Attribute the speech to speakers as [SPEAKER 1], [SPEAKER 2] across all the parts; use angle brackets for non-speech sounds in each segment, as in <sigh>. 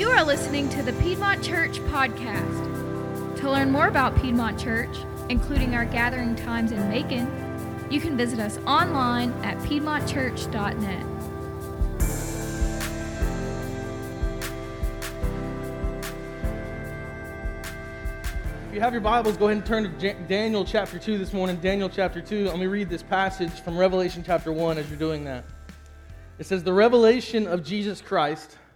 [SPEAKER 1] You are listening to the Piedmont Church podcast. To learn more about Piedmont Church, including our gathering times in Macon, you can visit us online at piedmontchurch.net.
[SPEAKER 2] If you have your Bibles, go ahead and turn to Daniel chapter 2 this morning. Daniel chapter 2. Let me read this passage from Revelation chapter 1 as you're doing that. It says, The revelation of Jesus Christ,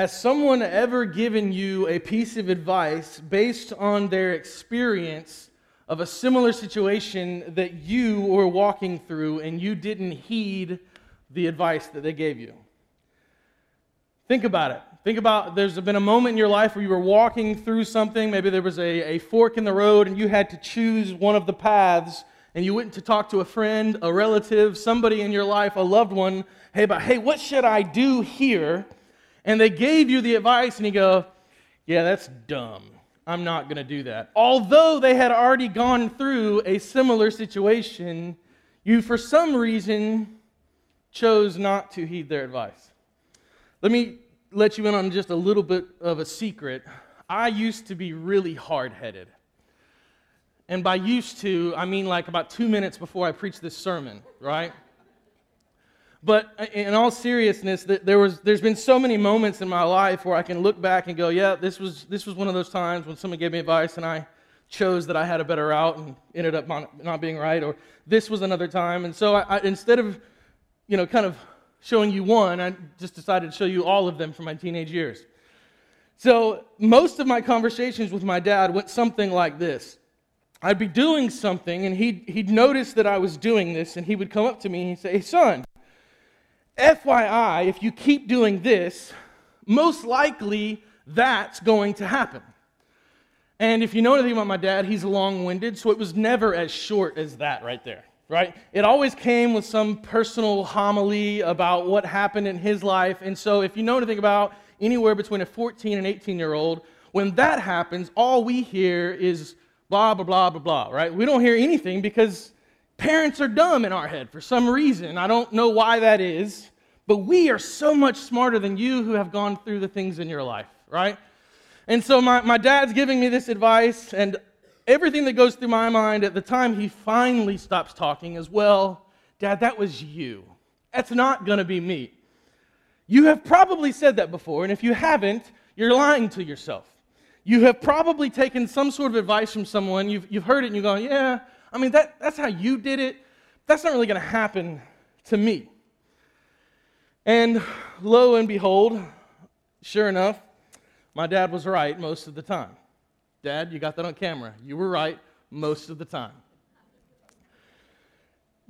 [SPEAKER 2] Has someone ever given you a piece of advice based on their experience of a similar situation that you were walking through and you didn't heed the advice that they gave you? Think about it. Think about there's been a moment in your life where you were walking through something. Maybe there was a, a fork in the road and you had to choose one of the paths and you went to talk to a friend, a relative, somebody in your life, a loved one. Hey, but hey, what should I do here? And they gave you the advice and you go, yeah, that's dumb. I'm not going to do that. Although they had already gone through a similar situation, you, for some reason, chose not to heed their advice. Let me let you in on just a little bit of a secret. I used to be really hard headed. And by used to, I mean like about two minutes before I preached this sermon, right? But uh, in all seriousness, there was, there's been so many moments in my life where I can look back and go, yeah, this was, this was one of those times when someone gave me advice and I chose that I had a better route and ended up not being right, or this was another time. And so I, I, instead of, you know, kind of showing you one, I just decided to show you all of them from my teenage years. So most of my conversations with my dad went something like this. I'd be doing something, and he'd, he'd notice that I was doing this, and he would come up to me and he'd say, Hey, son, FYI, if you keep doing this, most likely that's going to happen. And if you know anything about my dad, he's long winded, so it was never as short as that right there, right? It always came with some personal homily about what happened in his life. And so if you know anything about anywhere between a 14 and 18 year old, when that happens, all we hear is blah, blah, blah, blah, blah, right? We don't hear anything because parents are dumb in our head for some reason. I don't know why that is, but we are so much smarter than you who have gone through the things in your life, right? And so my, my dad's giving me this advice, and everything that goes through my mind at the time he finally stops talking is, well, Dad, that was you. That's not going to be me. You have probably said that before, and if you haven't, you're lying to yourself. You have probably taken some sort of advice from someone, you've, you've heard it, and you're going, yeah, I mean, that, that's how you did it. That's not really going to happen to me. And lo and behold, sure enough, my dad was right most of the time. Dad, you got that on camera. You were right most of the time.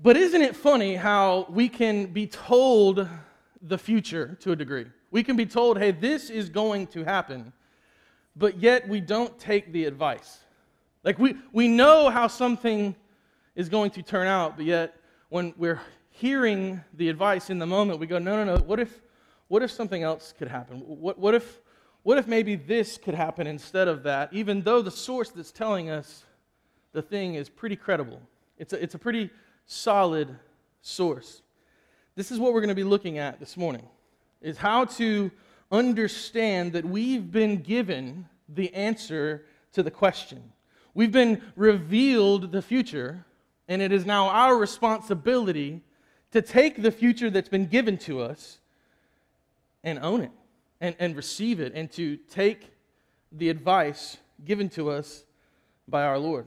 [SPEAKER 2] But isn't it funny how we can be told the future to a degree? We can be told, hey, this is going to happen, but yet we don't take the advice. Like we, we know how something is going to turn out, but yet when we're hearing the advice in the moment, we go, no, no, no, what if, what if something else could happen? What, what, if, what if maybe this could happen instead of that, even though the source that's telling us the thing is pretty credible? It's a, it's a pretty solid source. This is what we're going to be looking at this morning, is how to understand that we've been given the answer to the question. We've been revealed the future, and it is now our responsibility to take the future that's been given to us and own it and, and receive it and to take the advice given to us by our Lord.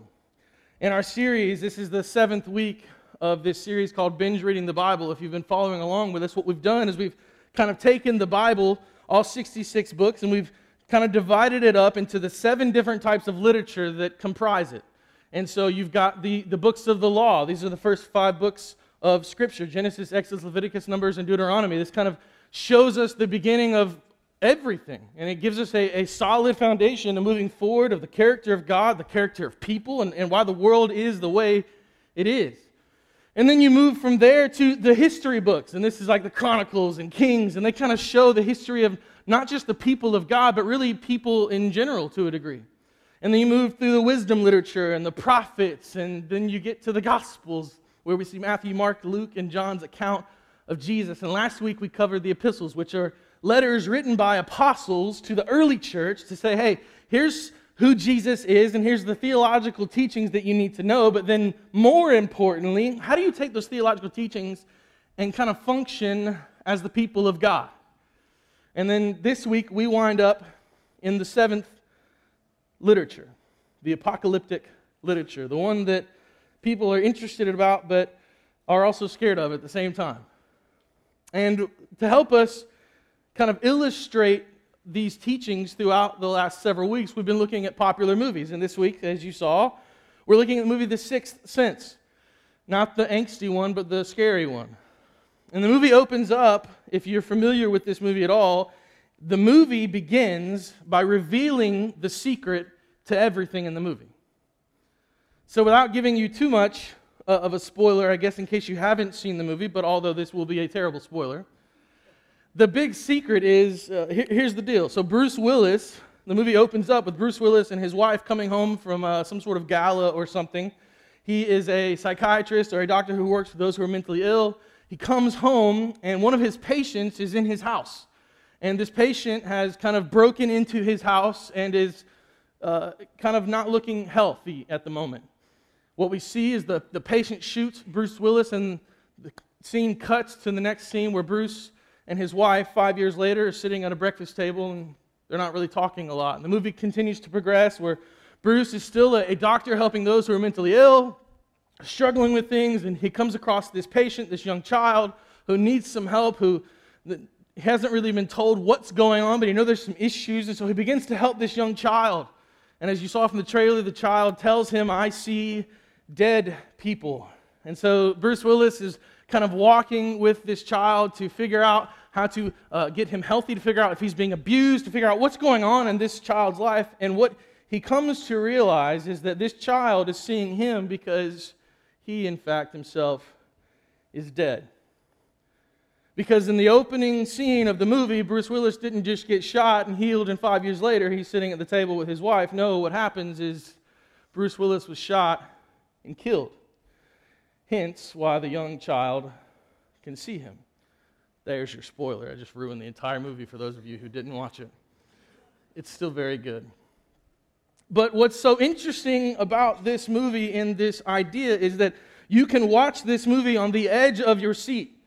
[SPEAKER 2] In our series, this is the seventh week of this series called Binge Reading the Bible. If you've been following along with us, what we've done is we've kind of taken the Bible, all 66 books, and we've kind of divided it up into the seven different types of literature that comprise it. And so you've got the, the books of the law. These are the first five books of Scripture Genesis, Exodus, Leviticus, Numbers, and Deuteronomy. This kind of shows us the beginning of everything. And it gives us a, a solid foundation of moving forward of the character of God, the character of people, and, and why the world is the way it is. And then you move from there to the history books. And this is like the Chronicles and Kings. And they kind of show the history of not just the people of God, but really people in general to a degree. And then you move through the wisdom literature and the prophets. And then you get to the Gospels, where we see Matthew, Mark, Luke, and John's account of Jesus. And last week we covered the epistles, which are letters written by apostles to the early church to say, hey, here's who Jesus is, and here's the theological teachings that you need to know. But then, more importantly, how do you take those theological teachings and kind of function as the people of God? And then this week, we wind up in the seventh literature, the apocalyptic literature, the one that people are interested about but are also scared of at the same time. And to help us kind of illustrate these teachings throughout the last several weeks, we've been looking at popular movies. And this week, as you saw, we're looking at the movie The Sixth Sense. Not the angsty one, but the scary one. And the movie opens up, if you're familiar with this movie at all, the movie begins by revealing the secret to everything in the movie. So, without giving you too much uh, of a spoiler, I guess, in case you haven't seen the movie, but although this will be a terrible spoiler, the big secret is uh, here, here's the deal. So, Bruce Willis, the movie opens up with Bruce Willis and his wife coming home from uh, some sort of gala or something. He is a psychiatrist or a doctor who works with those who are mentally ill. He comes home, and one of his patients is in his house. And this patient has kind of broken into his house and is uh, kind of not looking healthy at the moment. What we see is the, the patient shoots Bruce Willis, and the scene cuts to the next scene where Bruce and his wife, five years later, are sitting at a breakfast table and they're not really talking a lot. And the movie continues to progress where Bruce is still a, a doctor helping those who are mentally ill, struggling with things, and he comes across this patient, this young child who needs some help, who hasn't really been told what's going on, but he knows there's some issues, and so he begins to help this young child. And as you saw from the trailer, the child tells him, I see dead people. And so Bruce Willis is kind of walking with this child to figure out how to uh, get him healthy, to figure out if he's being abused, to figure out what's going on in this child's life. And what he comes to realize is that this child is seeing him because he, in fact, himself is dead. Because in the opening scene of the movie, Bruce Willis didn't just get shot and healed, and five years later he's sitting at the table with his wife. No, what happens is Bruce Willis was shot and killed. Hence, why the young child can see him. There's your spoiler. I just ruined the entire movie for those of you who didn't watch it. It's still very good. But what's so interesting about this movie and this idea is that you can watch this movie on the edge of your seat,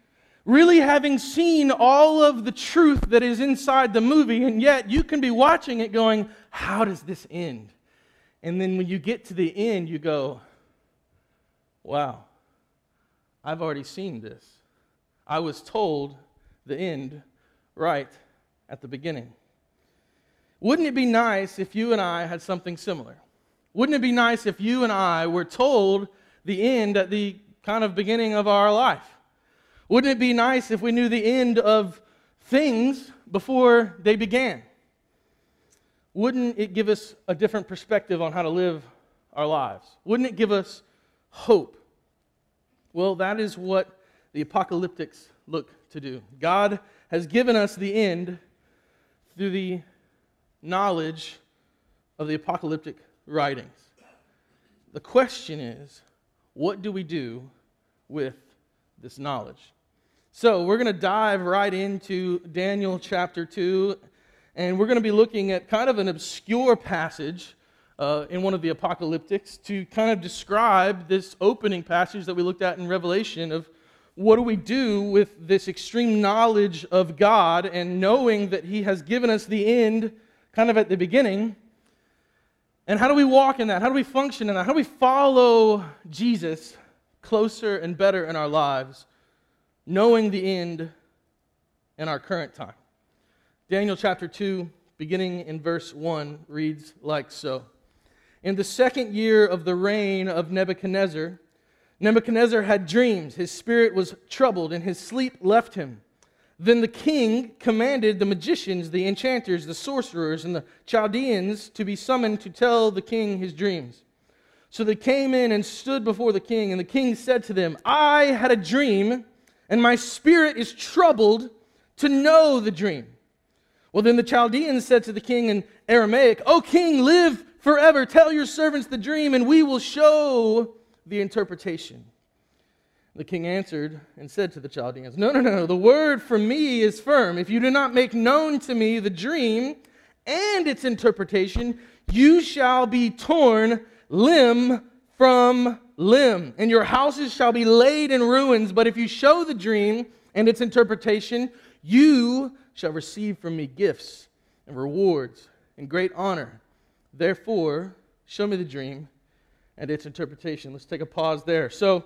[SPEAKER 2] really having seen all of the truth that is inside the movie, and yet you can be watching it going, How does this end? And then when you get to the end, you go, Wow, I've already seen this. I was told the end right at the beginning. Wouldn't it be nice if you and I had something similar? Wouldn't it be nice if you and I were told the end at the kind of beginning of our life? Wouldn't it be nice if we knew the end of things before they began? Wouldn't it give us a different perspective on how to live our lives? Wouldn't it give us hope? Well, that is what the apocalyptics look to do. God has given us the end through the knowledge of the apocalyptic writings. The question is, what do we do with this knowledge? So, we're going to dive right into Daniel chapter 2, and we're going to be looking at kind of an obscure passage uh, in one of the apocalyptics to kind of describe this opening passage that we looked at in Revelation of what do we do with this extreme knowledge of God and knowing that He has given us the end kind of at the beginning. And how do we walk in that? How do we function in that? How do we follow Jesus closer and better in our lives, knowing the end in our current time? Daniel chapter 2, beginning in verse 1, reads like so. In the second year of the reign of Nebuchadnezzar, Nebuchadnezzar had dreams. His spirit was troubled, and his sleep left him. Then the king commanded the magicians, the enchanters, the sorcerers, and the Chaldeans to be summoned to tell the king his dreams. So they came in and stood before the king, and the king said to them, I had a dream, and my spirit is troubled to know the dream. Well, then the Chaldeans said to the king in Aramaic, O king, live forever. Tell your servants the dream, and we will show the interpretation. The king answered and said to the Chaldeans, No, no, no, the word for me is firm. If you do not make known to me the dream and its interpretation, you shall be torn limb from limb, and your houses shall be laid in ruins. But if you show the dream and its interpretation, you shall receive from me gifts and rewards and great honor. Therefore, show me the dream and its interpretation. Let's take a pause there. So,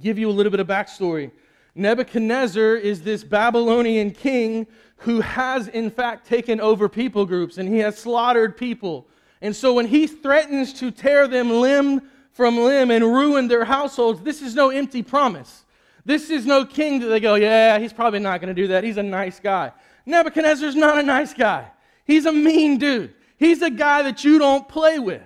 [SPEAKER 2] give you a little bit of backstory. Nebuchadnezzar is this Babylonian king who has, in fact, taken over people groups and he has slaughtered people. And so, when he threatens to tear them limb from limb and ruin their households, this is no empty promise. This is no king that they go, yeah, he's probably not going to do that. He's a nice guy. Nebuchadnezzar's not a nice guy. He's a mean dude. He's a guy that you don't play with.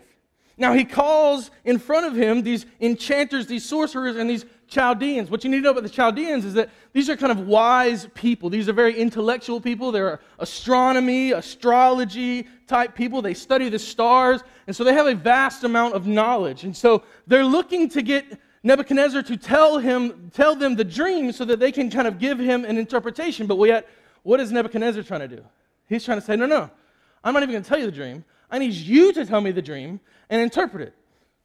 [SPEAKER 2] Now, he calls in front of him these enchanters, these sorcerers, and these Chaldeans. What you need to know about the Chaldeans is that these are kind of wise people. These are very intellectual people. They're astronomy, astrology type people. They study the stars, and so they have a vast amount of knowledge. And so they're looking to get Nebuchadnezzar to tell him, tell them the dream so that they can kind of give him an interpretation. But yet, what is Nebuchadnezzar trying to do? He's trying to say, no, no, I'm not even going to tell you the dream. I need you to tell me the dream and interpret it.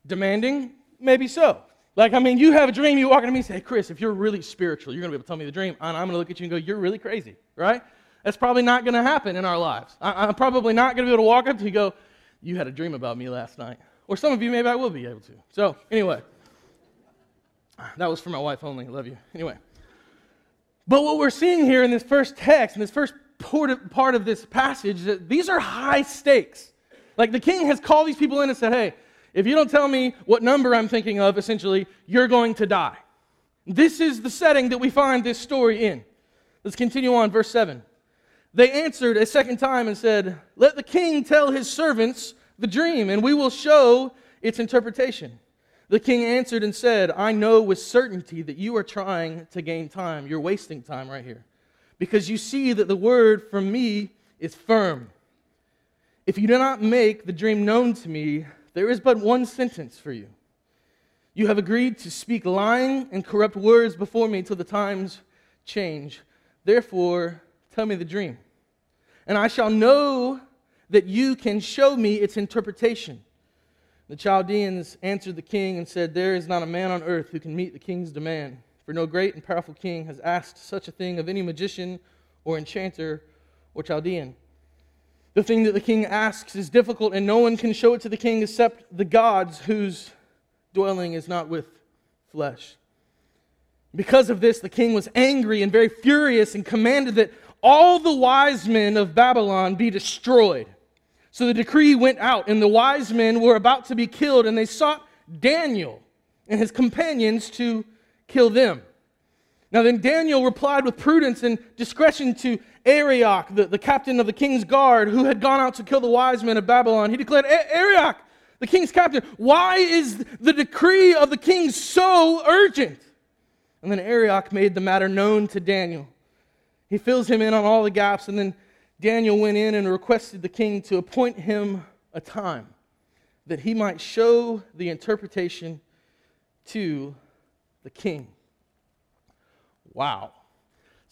[SPEAKER 2] Demanding? Maybe so. Like, I mean, you have a dream, you walk into me and say, Chris, if you're really spiritual, you're going to be able to tell me the dream, and I'm going to look at you and go, you're really crazy, right? That's probably not going to happen in our lives. I, am probably not going to be able to walk up to you and go, you had a dream about me last night. Or some of you, maybe I will be able to. So, anyway, that was for my wife only. Love you. Anyway. But what we're seeing here in this first text, in this first part of this passage, that these are high stakes. Like the king has called these people in and said, hey, if you don't tell me what number I'm thinking of, essentially, you're going to die. This is the setting that we find this story in. Let's continue on, verse 7. They answered a second time and said, Let the king tell his servants the dream, and we will show its interpretation. The king answered and said, I know with certainty that you are trying to gain time. You're wasting time right here. Because you see that the word from me is firm. If you do not make the dream known to me, there is but one sentence for you. You have agreed to speak lying and corrupt words before me till the times change. Therefore, tell me the dream, and I shall know that you can show me its interpretation. The Chaldeans answered the king and said, There is not a man on earth who can meet the king's demand, for no great and powerful king has asked such a thing of any magician or enchanter or Chaldean. The thing that the king asks is difficult, and no one can show it to the king except the gods whose dwelling is not with flesh. Because of this, the king was angry and very furious and commanded that all the wise men of Babylon be destroyed. So the decree went out, and the wise men were about to be killed, and they sought Daniel and his companions to kill them. Now, then Daniel replied with prudence and discretion to Arioch, the, the captain of the king's guard, who had gone out to kill the wise men of Babylon. He declared, Arioch, the king's captain, why is the decree of the king so urgent? And then Arioch made the matter known to Daniel. He fills him in on all the gaps, and then Daniel went in and requested the king to appoint him a time that he might show the interpretation to the king. Wow.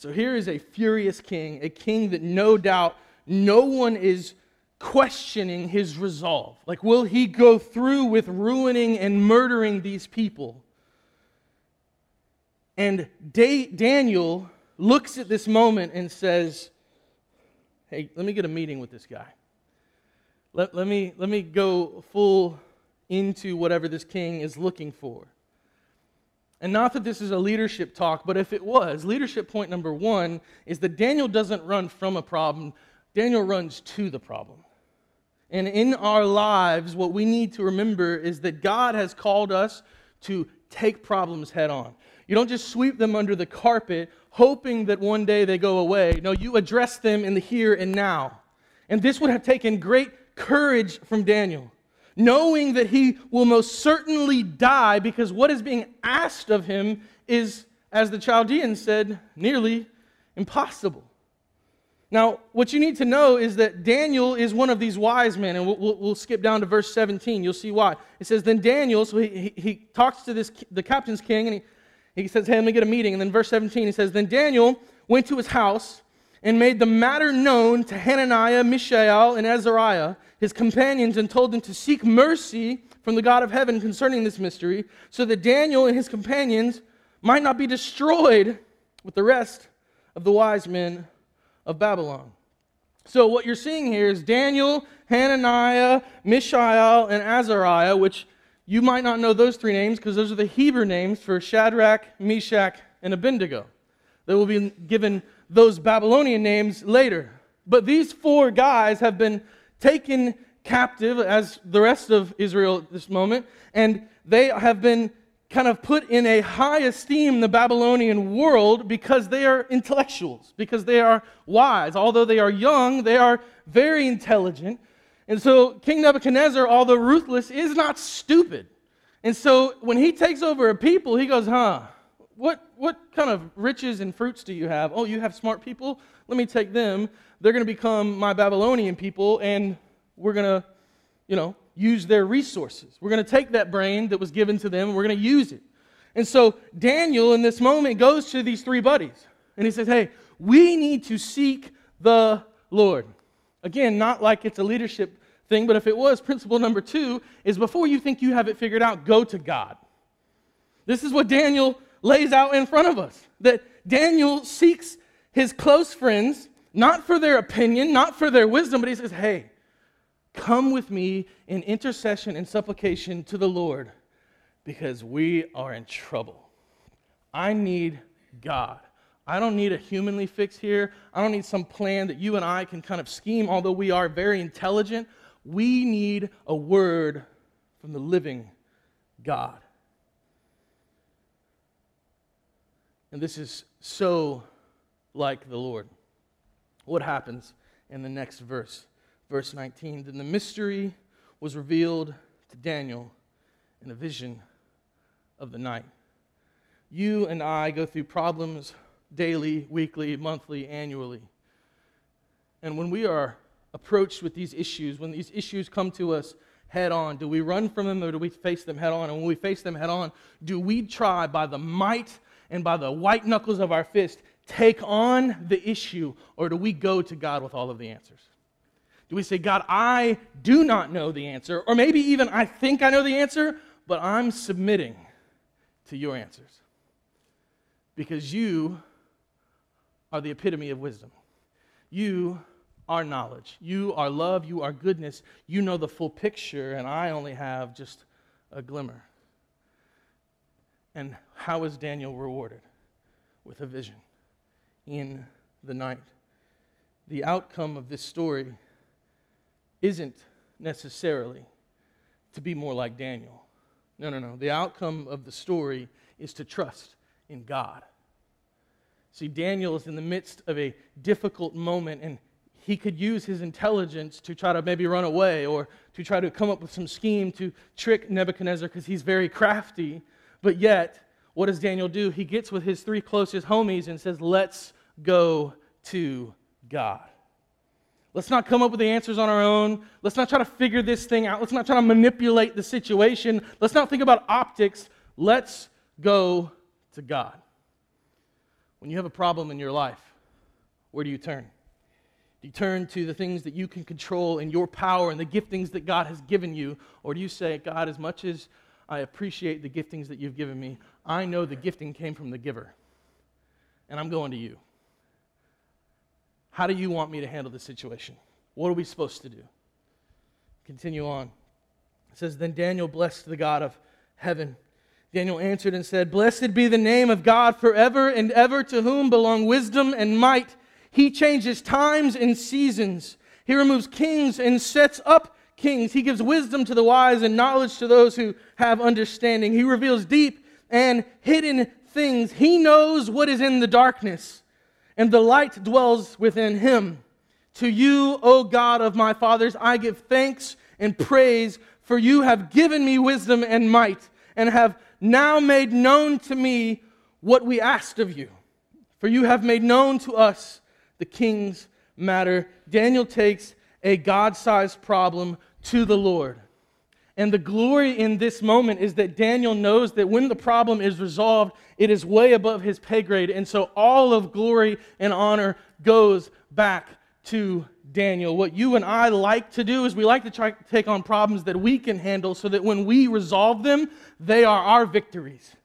[SPEAKER 2] So here is a furious king, a king that no doubt no one is questioning his resolve. Like, will he go through with ruining and murdering these people? And da- Daniel looks at this moment and says, Hey, let me get a meeting with this guy. Let, let, me, let me go full into whatever this king is looking for. And not that this is a leadership talk, but if it was, leadership point number one is that Daniel doesn't run from a problem, Daniel runs to the problem. And in our lives, what we need to remember is that God has called us to take problems head on. You don't just sweep them under the carpet, hoping that one day they go away. No, you address them in the here and now. And this would have taken great courage from Daniel, knowing that he will most certainly die because what is being asked of him is, as the Chaldeans said, nearly impossible. Now, what you need to know is that Daniel is one of these wise men, and we'll, we'll, skip down to verse 17. You'll see why. It says, Then Daniel, so he, he, he talks to this, the captain's king, and he, he says, Hey, let me get a meeting. And then verse 17, he says, Then Daniel went to his house and made the matter known to Hananiah, Mishael, and Azariah, his companions, and told them to seek mercy from the God of heaven concerning this mystery, so that Daniel and his companions might not be destroyed with the rest of the wise men of Babylon. So, what you're seeing here is Daniel, Hananiah, Mishael, and Azariah, which you might not know those three names because those are the Hebrew names for Shadrach, Meshach, and Abednego. They will be given those Babylonian names later. But these four guys have been taken captive, as the rest of Israel at this moment, and they have been kind of put in a high esteem in the Babylonian world because they are intellectuals, because they are wise. Although they are young, they are very intelligent. And so King Nebuchadnezzar, although ruthless, is not stupid. And so when he takes over a people, he goes, huh, what, what kind of riches and fruits do you have? Oh, you have smart people? Let me take them. They're going to become my Babylonian people, and we're going to, you know, use their resources. We're going to take that brain that was given to them and we're going to use it. And so Daniel, in this moment, goes to these three buddies and he says, Hey, we need to seek the Lord. Again, not like it's a leadership thing, but if it was, principle number two is before you think you have it figured out, go to God. This is what Daniel lays out in front of us that Daniel seeks his close friends, not for their opinion, not for their wisdom, but he says, Hey, Come with me in intercession and supplication to the Lord because we are in trouble. I need God. I don't need a humanly fix here. I don't need some plan that you and I can kind of scheme, although we are very intelligent. We need a word from the living God. And this is so like the Lord. What happens in the next verse? verse 19. Then the mystery was revealed to Daniel in a vision of the night. You and I go through problems daily, weekly, monthly, annually. And when we are approached with these issues, when these issues come to us head on, do we run from them or do we face them head on? And when we face them head on, do we try by the might and by the white knuckles of our fist take on the issue or do we go to God with all of the answers? Do we say, God, I do not know the answer, or maybe even I think I know the answer, but I'm submitting to your answers? Because you are the epitome of wisdom. You are knowledge. You are love. You are goodness. You know the full picture, and I only have just a glimmer. And how is Daniel rewarded? With a vision in the night. The outcome of this story isn't necessarily to be more like Daniel. No, no, no. The outcome of the story is to trust in God. See, Daniel is in the midst of a difficult moment, and he could use his intelligence to try to maybe run away or to try to come up with some scheme to trick Nebuchadnezzar because he's very crafty. But yet, what does Daniel do? He gets with his three closest homies and says, Let's go to God. Let's not come up with the answers on our own. Let's not try to figure this thing out. Let's not try to manipulate the situation. Let's not think about optics. Let's go to God. When you have a problem in your life, where do you turn? Do you turn to the things that you can control and your power and the giftings that God has given you? Or do you say, God, as much as I appreciate the giftings that you've given me, I know the gifting came from the giver, and I'm going to you? How do you want me to handle this situation? What are we supposed to do? Continue on. It says, Then Daniel blessed the God of heaven. Daniel answered and said, Blessed be the name of God forever and ever, to whom belong wisdom and might. He changes times and seasons. He removes kings and sets up kings. He gives wisdom to the wise and knowledge to those who have understanding. He reveals deep and hidden things. He knows what is in the darkness, and the light dwells within him. To you, O God of my fathers, I give thanks and praise, for you have given me wisdom and might, and have now made known to me what we asked of you. For you have made known to us the king's matter. Daniel takes a God sized problem to the Lord. And the glory in this moment is that Daniel knows that when the problem is resolved, it is way above his pay grade. And so all of glory and honor goes back to Daniel. What you and I like to do is we like to try to take on problems that we can handle so that when we resolve them, they are our victories.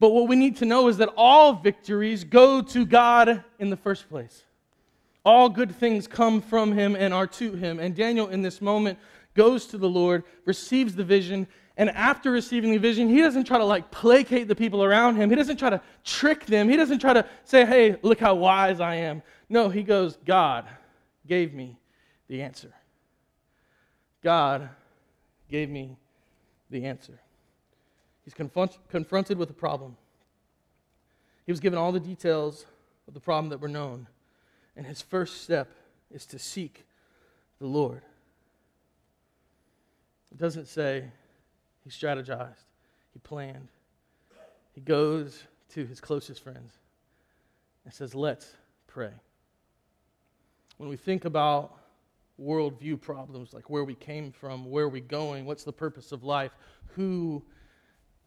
[SPEAKER 2] But what we need to know is that all victories go to God in the first place. All good things come from him and are to him. And Daniel, in this moment, goes to the Lord, receives the vision, and after receiving the vision, he doesn't try to like placate the people around him. He doesn't try to trick them. He doesn't try to say, hey, look how wise I am. No, he goes, God gave me the answer. God gave me the answer. He's confront, confronted with a problem. He was given all the details of the problem that were known. And his first step is to seek the Lord. It doesn't say he strategized, he planned. He goes to his closest friends and says, Let's pray. When we think about worldview problems, like where we came from, where we're we going, what's the purpose of life, who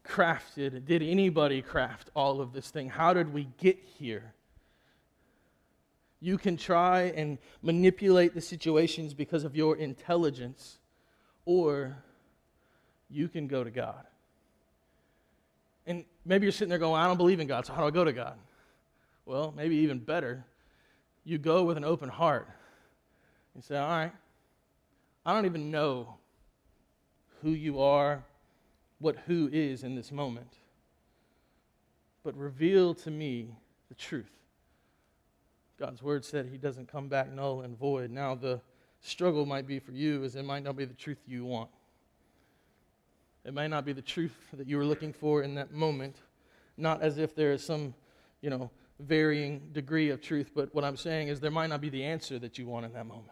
[SPEAKER 2] crafted, did anybody craft all of this thing? How did we get here? You can try and manipulate the situations because of your intelligence or you can go to God. And maybe you're sitting there going, I don't believe in God, so how do I go to God? Well, maybe even better, you go with an open heart. You say, All right, I don't even know who you are, what who is in this moment, but reveal to me the truth. God's word said he doesn't come back null and void. Now, the struggle might be for you is it might not be the truth you want. It might not be the truth that you were looking for in that moment, not as if there is some, you know, varying degree of truth, but what I'm saying is there might not be the answer that you want in that moment.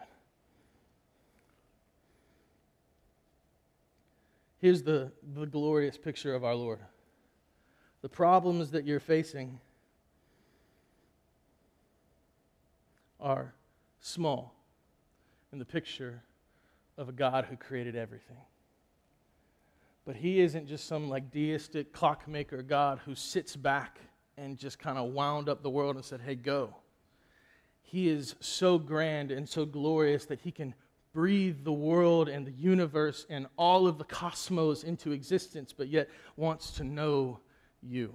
[SPEAKER 2] Here's the, the glorious picture of our Lord. The problems that you're facing are small in the picture of a God who created everything. But he isn't just some like deistic clockmaker God who sits back and just kind of wound up the world and said, hey, go. He is so grand and so glorious that he can breathe the world and the universe and all of the cosmos into existence, but yet wants to know you.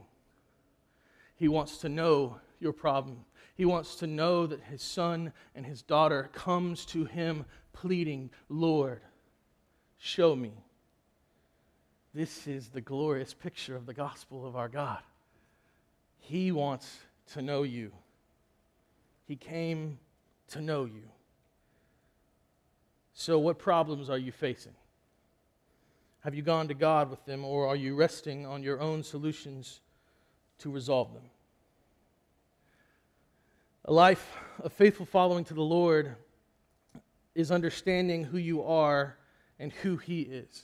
[SPEAKER 2] He wants to know your problem. He wants to know that his son and his daughter comes to him pleading, "Lord, show me." This is the glorious picture of the gospel of our God. He wants to know you. He came to know you. So, what problems are you facing? Have you gone to God with them, or are you resting on your own solutions to resolve them? A life of faithful following to the Lord is understanding who you are and who He is.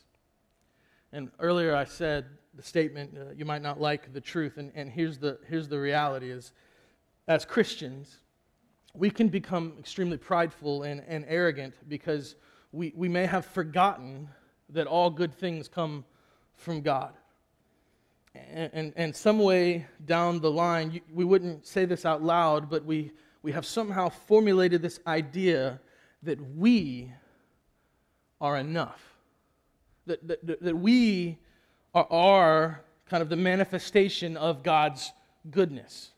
[SPEAKER 2] And earlier I said the statement, uh, you might not like the truth, and, and here's, the, here's the reality is, as Christians, we can become extremely prideful and, and arrogant because we, we may have forgotten that all good things come from God and, and, and some way down the line, you, we wouldn't say this out loud, but we, we have somehow formulated this idea that we are enough. That, that, that we are, are kind of the manifestation of God's goodness.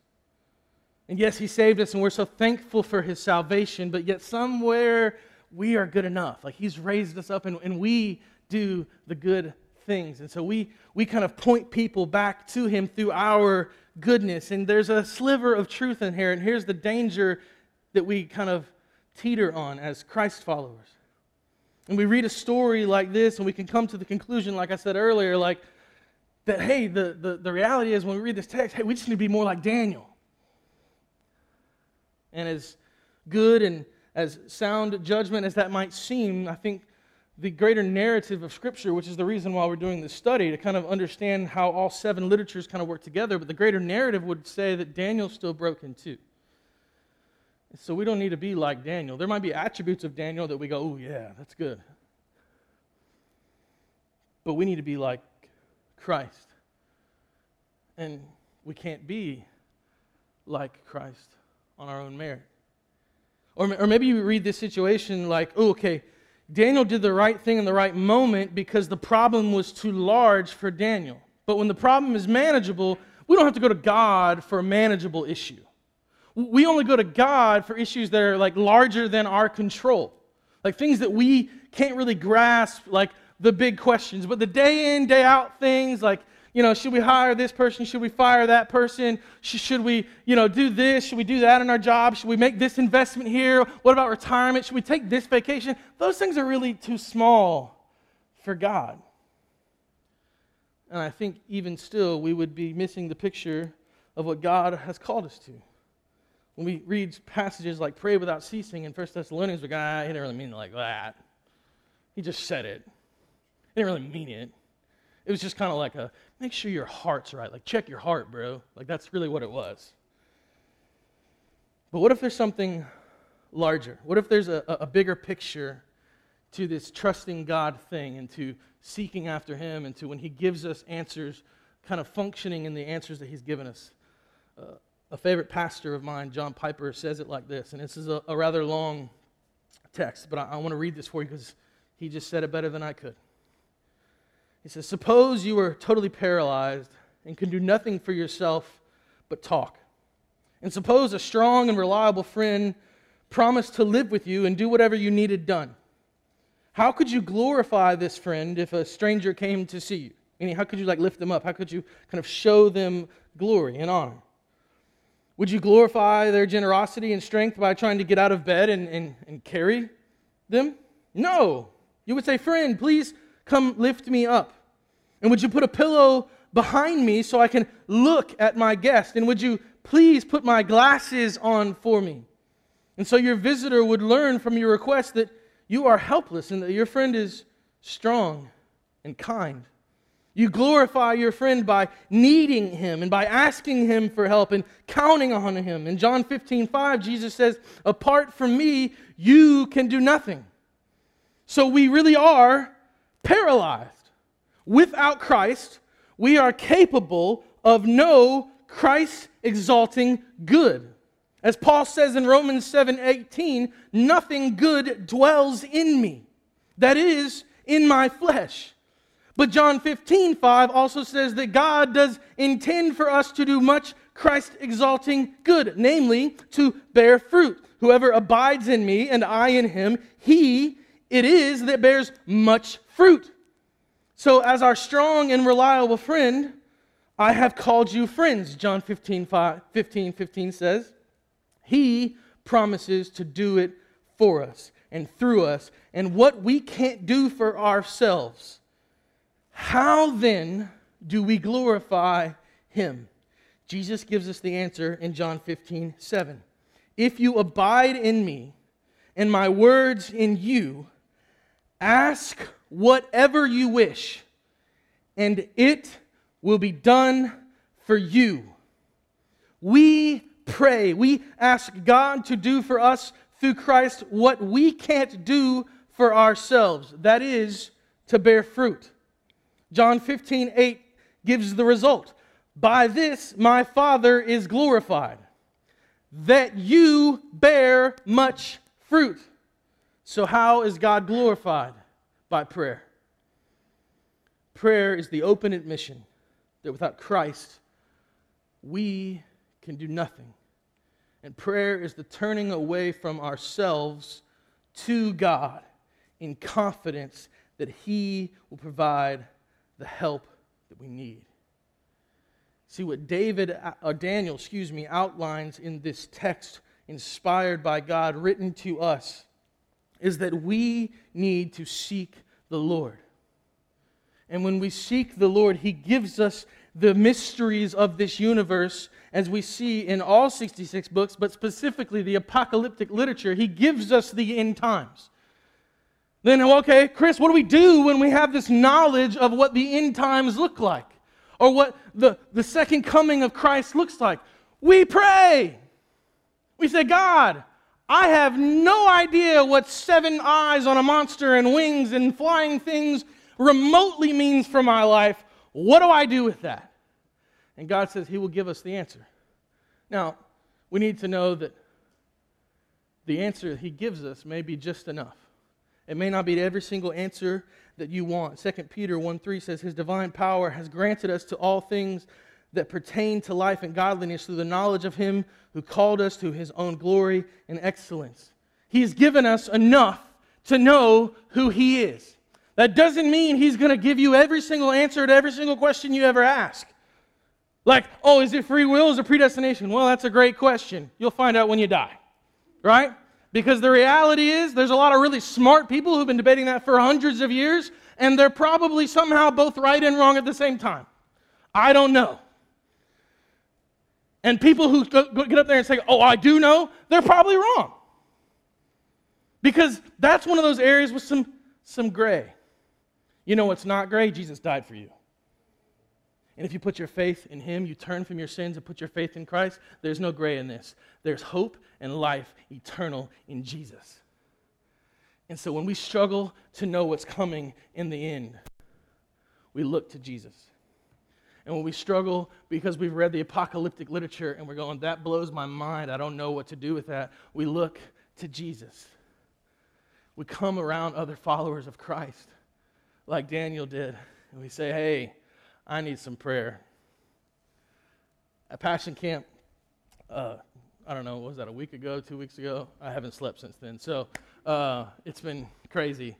[SPEAKER 2] And yes, He saved us, and we're so thankful for His salvation, but yet somewhere we are good enough. Like He's raised us up, and, and we do the good things. And so we, we kind of point people back to Him through our goodness. And there's a sliver of truth in here. And here's the danger that we kind of teeter on as Christ followers. And we read a story like this, and we can come to the conclusion, like I said earlier, like that, hey, the, the, the reality is when we read this text, hey, we just need to be more like Daniel. And as good and as sound judgment as that might seem, I think the greater narrative of Scripture, which is the reason why we're doing this study, to kind of understand how all seven literatures kind of work together, but the greater narrative would say that Daniel's still broken too. So we don't need to be like Daniel. There might be attributes of Daniel that we go, oh, yeah, that's good. But we need to be like Christ. And we can't be like Christ on our own merit. Or, or maybe you read this situation like, oh, okay, Daniel did the right thing in the right moment because the problem was too large for Daniel. But when the problem is manageable, we don't have to go to God for a manageable issue. We only go to God for issues that are like larger than our control. Like things that we can't really grasp, like the big questions. But the day in, day out things like you know, should we hire this person? Should we fire that person? Should we, you know, do this? Should we do that in our job? Should we make this investment here? What about retirement? Should we take this vacation? Those things are really too small for God. And I think even still, we would be missing the picture of what God has called us to. When we read passages like pray without ceasing in 1 Thessalonians, we're like, ah, he didn't really mean it like that. He just said it. He didn't really mean it. It was just kind of like a make sure your heart's right. Like, check your heart, bro. Like, that's really what it was. But what if there's something larger? What if there's a, a bigger picture to this trusting God thing and to seeking after Him and to when He gives us answers, kind of functioning in the answers that He's given us? Uh, a favorite pastor of mine, John Piper, says it like this, and this is a, a rather long text, but I, I want to read this for you because he just said it better than I could. He says, Suppose you were totally paralyzed and can do nothing for yourself but talk. And suppose a strong and reliable friend promised to live with you and do whatever you needed done. How could you glorify this friend if a stranger came to see you? Meaning, how could you like lift them up? How could you kind of show them glory and honor? Would you glorify their generosity and strength by trying to get out of bed and, and, and carry them? No. You would say, Friend, please Come lift me up. And would you put a pillow behind me so I can look at my guest? And would you please put my glasses on for me? And so your visitor would learn from your request that you are helpless and that your friend is strong and kind. You glorify your friend by needing him and by asking him for help and counting on him. In John 15, 5, Jesus says, Apart from me, you can do nothing. So we really are paralyzed. Without Christ, we are capable of no Christ exalting good. As Paul says in Romans 7 18, nothing good dwells in me, that is, in my flesh. But John 15 5 also says that God does intend for us to do much Christ exalting good, namely to bear fruit. Whoever abides in me and I in him, he it is that bears much fruit. So, as our strong and reliable friend, I have called you friends, John 15, 5, 15, 15 says. He promises to do it for us and through us. And what we can't do for ourselves, how then do we glorify Him? Jesus gives us the answer in John 15, 7. If you abide in me and my words in you, Ask whatever you wish, and it will be done for you. We pray, we ask God to do for us through Christ what we can't do for ourselves that is, to bear fruit. John 15, 8 gives the result. By this my Father is glorified, that you bear much fruit. So, how is God glorified? By prayer. Prayer is the open admission that without Christ, we can do nothing. And prayer is the turning away from ourselves to God in confidence that He will provide the help that we need. See what David uh, or Daniel, excuse me, outlines in this text inspired by God written to us is that we need to seek the Lord. And when we seek the Lord, He gives us the mysteries of this universe, as we see in all 66 books, but specifically the apocalyptic literature. He gives us the end times. Then, okay, Chris, what do we do when we have this knowledge of what the end times look like? Or what the, the second coming of Christ looks like? We pray. We say, God, I have no idea what seven eyes on a monster and wings and flying things remotely means for my life. What do I do with that? And God says He will give us the answer. Now, we need to know that the answer He gives us may be just enough. It may not be every single answer that you want. 2 Peter 1 3 says, His divine power has granted us to all things that pertain to life and godliness through the knowledge of Him who called us to His own glory and excellence. He has given us enough to know who He is. That doesn't mean He's going to give you every single answer to every single question you ever ask. Like, oh, is it free will? Is it predestination? Well, that's a great question. You'll find out when you die, right? Because the reality is, there's a lot of really smart people who've been debating that for hundreds of years, and they're probably somehow both right and wrong at the same time. I don't know. And people who get up there and say, oh, I do know, they're probably wrong. Because that's one of those areas with some, some gray. You know what's not gray? Jesus died for you. And if you put your faith in Him, you turn from your sins and put your faith in Christ, there's no gray in this. There's hope and life eternal in Jesus. And so when we struggle to know what's coming in the end, we look to Jesus. And when we struggle because we've read the apocalyptic literature and we're going, that blows my mind, I don't know what to do with that, we look to Jesus. We come around other followers of Christ, like Daniel did, and we say, hey, I need some prayer. At Passion Camp, uh, I don't know, was that a week ago, two weeks ago? I haven't slept since then. So uh, it's been crazy.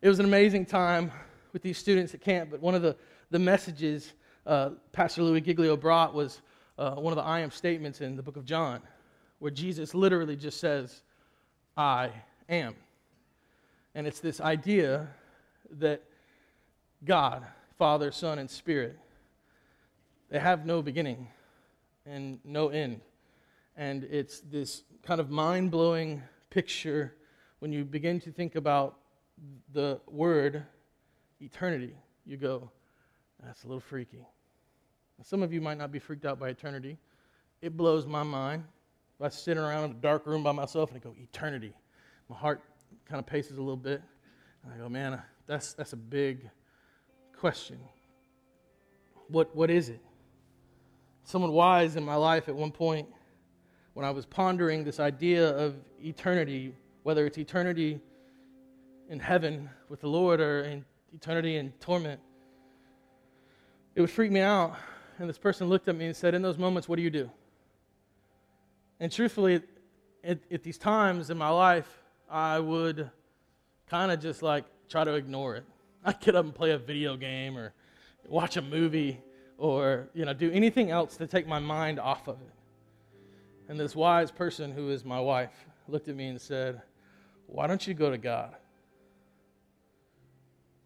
[SPEAKER 2] It was an amazing time with these students at camp, but one of the, the messages uh, Pastor Louis Giglio brought was uh, one of the I am statements in the book of John, where Jesus literally just says, I am. And it's this idea that God, Father, Son, and Spirit, they have no beginning and no end. And it's this kind of mind blowing picture when you begin to think about the word eternity. You go, that's a little freaky. Some of you might not be freaked out by eternity. It blows my mind. I sit around in a dark room by myself and I go, eternity. My heart kind of paces a little bit. And I go, man, uh, that's, that's a big question. What, what is it? Someone wise in my life at one point, when I was pondering this idea of eternity, whether it's eternity in heaven with the Lord or in eternity in torment, it would freak me out and this person looked at me and said, In those moments, what do you do? And truthfully, at, at these times in my life, I would kind of just like try to ignore it. <laughs> I'd get up and play a video game or watch a movie or you know do anything else to take my mind off of it. And this wise person who is my wife looked at me and said, Why don't you go to God?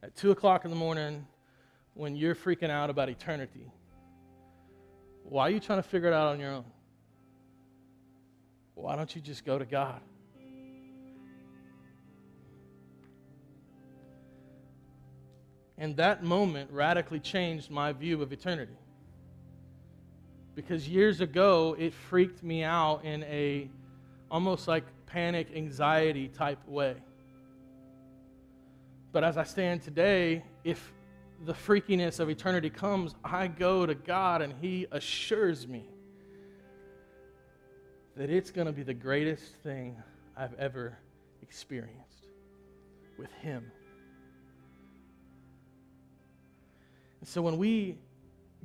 [SPEAKER 2] At two o'clock in the morning, when you're freaking out about eternity, why are you trying to figure it out on your own? Why don't you just go to God? And that moment radically changed my view of eternity. Because years ago, it freaked me out in a almost like panic, anxiety type way. But as I stand today, if the freakiness of eternity comes, I go to God and He assures me that it's going to be the greatest thing I've ever experienced with Him. And so when we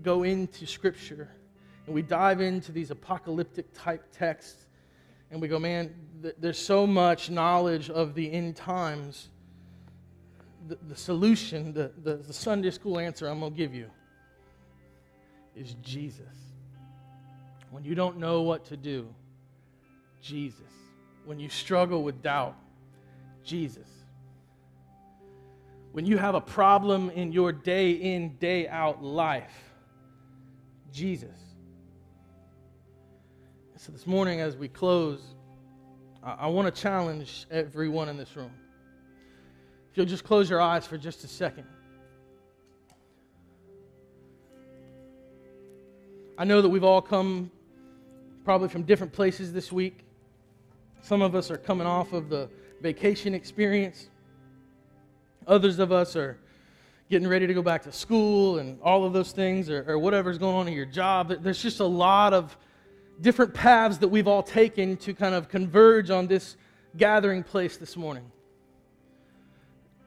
[SPEAKER 2] go into Scripture and we dive into these apocalyptic type texts and we go, man, th- there's so much knowledge of the end times the, the solution, the, the, the Sunday school answer I'm going to give you is Jesus. When you don't know what to do, Jesus. When you struggle with doubt, Jesus. when you have a problem in your day in, day out life, Jesus. So this morning, as we close, I, I want to challenge everyone in this room. If you'll just close your eyes for just a second. I know that we've all come probably from different places this week. Some of us are coming off of the vacation experience. Others of us are getting ready to go back to school and all of those things, or, or whatever's going on in your job. There's just a lot of different paths that we've all taken to kind of converge on this gathering place this morning.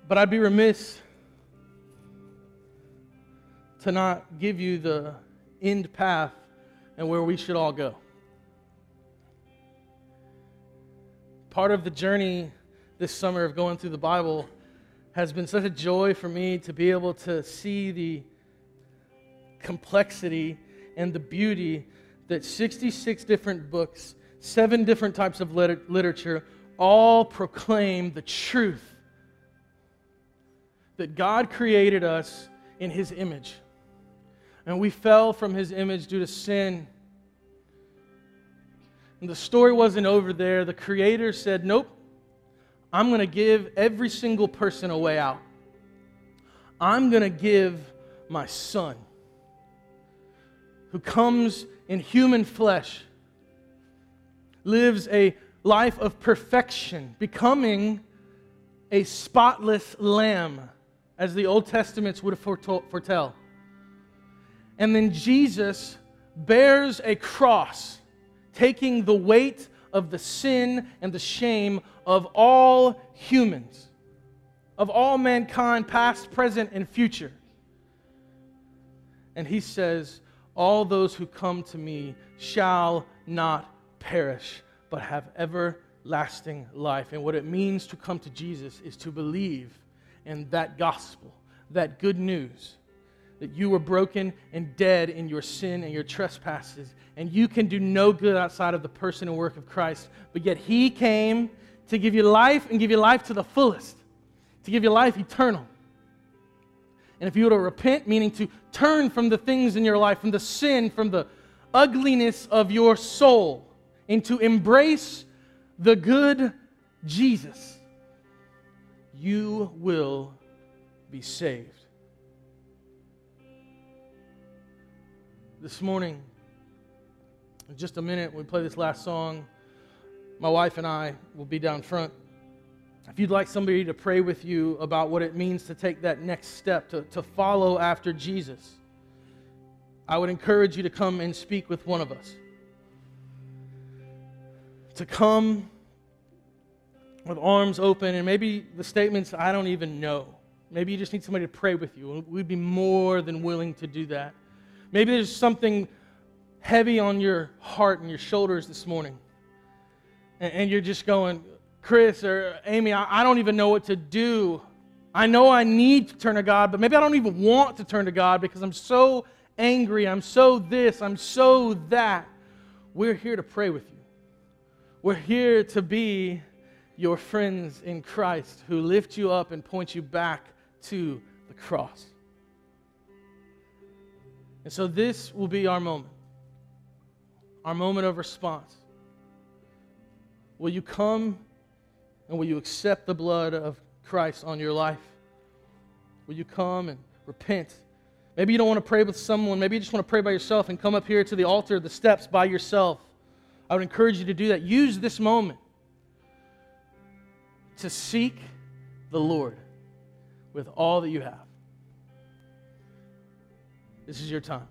[SPEAKER 2] But I'd be remiss to not give you the end path and where we should all go. Part of the journey this summer of going through the Bible has been such a joy for me to be able to see the complexity and the beauty that 66 different books, seven different types of liter- literature, all proclaim the truth that God created us in His image. And we fell from His image due to sin. And the story wasn't over there. The Creator said, Nope, I'm going to give every single person a way out. I'm going to give my Son, who comes in human flesh, lives a life of perfection, becoming a spotless lamb, as the Old Testaments would foretell. And then Jesus bears a cross, taking the weight of the sin and the shame of all humans, of all mankind, past, present, and future. And he says, all those who come to me shall not perish, but have everlasting life. And what it means to come to Jesus is to believe in that gospel, that good news that you were broken and dead in your sin and your trespasses, and you can do no good outside of the person and work of Christ. But yet, He came to give you life and give you life to the fullest, to give you life eternal. And if you were to repent, meaning to turn from the things in your life, from the sin, from the ugliness of your soul, and to embrace the good Jesus, you will be saved. This morning, in just a minute, we play this last song, my wife and I will be down front. If you'd like somebody to pray with you about what it means to take that next step, to, to follow after Jesus, I would encourage you to come and speak with one of us. To come with arms open, and maybe the statements I don't even know. Maybe you just need somebody to pray with you. We'd be more than willing to do that. Maybe there's something heavy on your heart and your shoulders this morning. And, you're just going, Chris or Amy, I, I don't even know what to do. I know I need to turn to God, but maybe I don't even want to turn to God because I'm so angry. I'm so this. I'm so that. We're here to pray with you. We're here to be your friends in Christ who lift you up and point you back to the cross. And so this will be our moment, our moment of response. Will you come and will you accept the blood of Christ on your life? Will you come and repent? Maybe you don't want to pray with someone. Maybe you just want to pray by yourself and come up here to the altar, the steps by yourself. I would encourage you to do that. Use this moment to seek the Lord with all that you have. This is your time.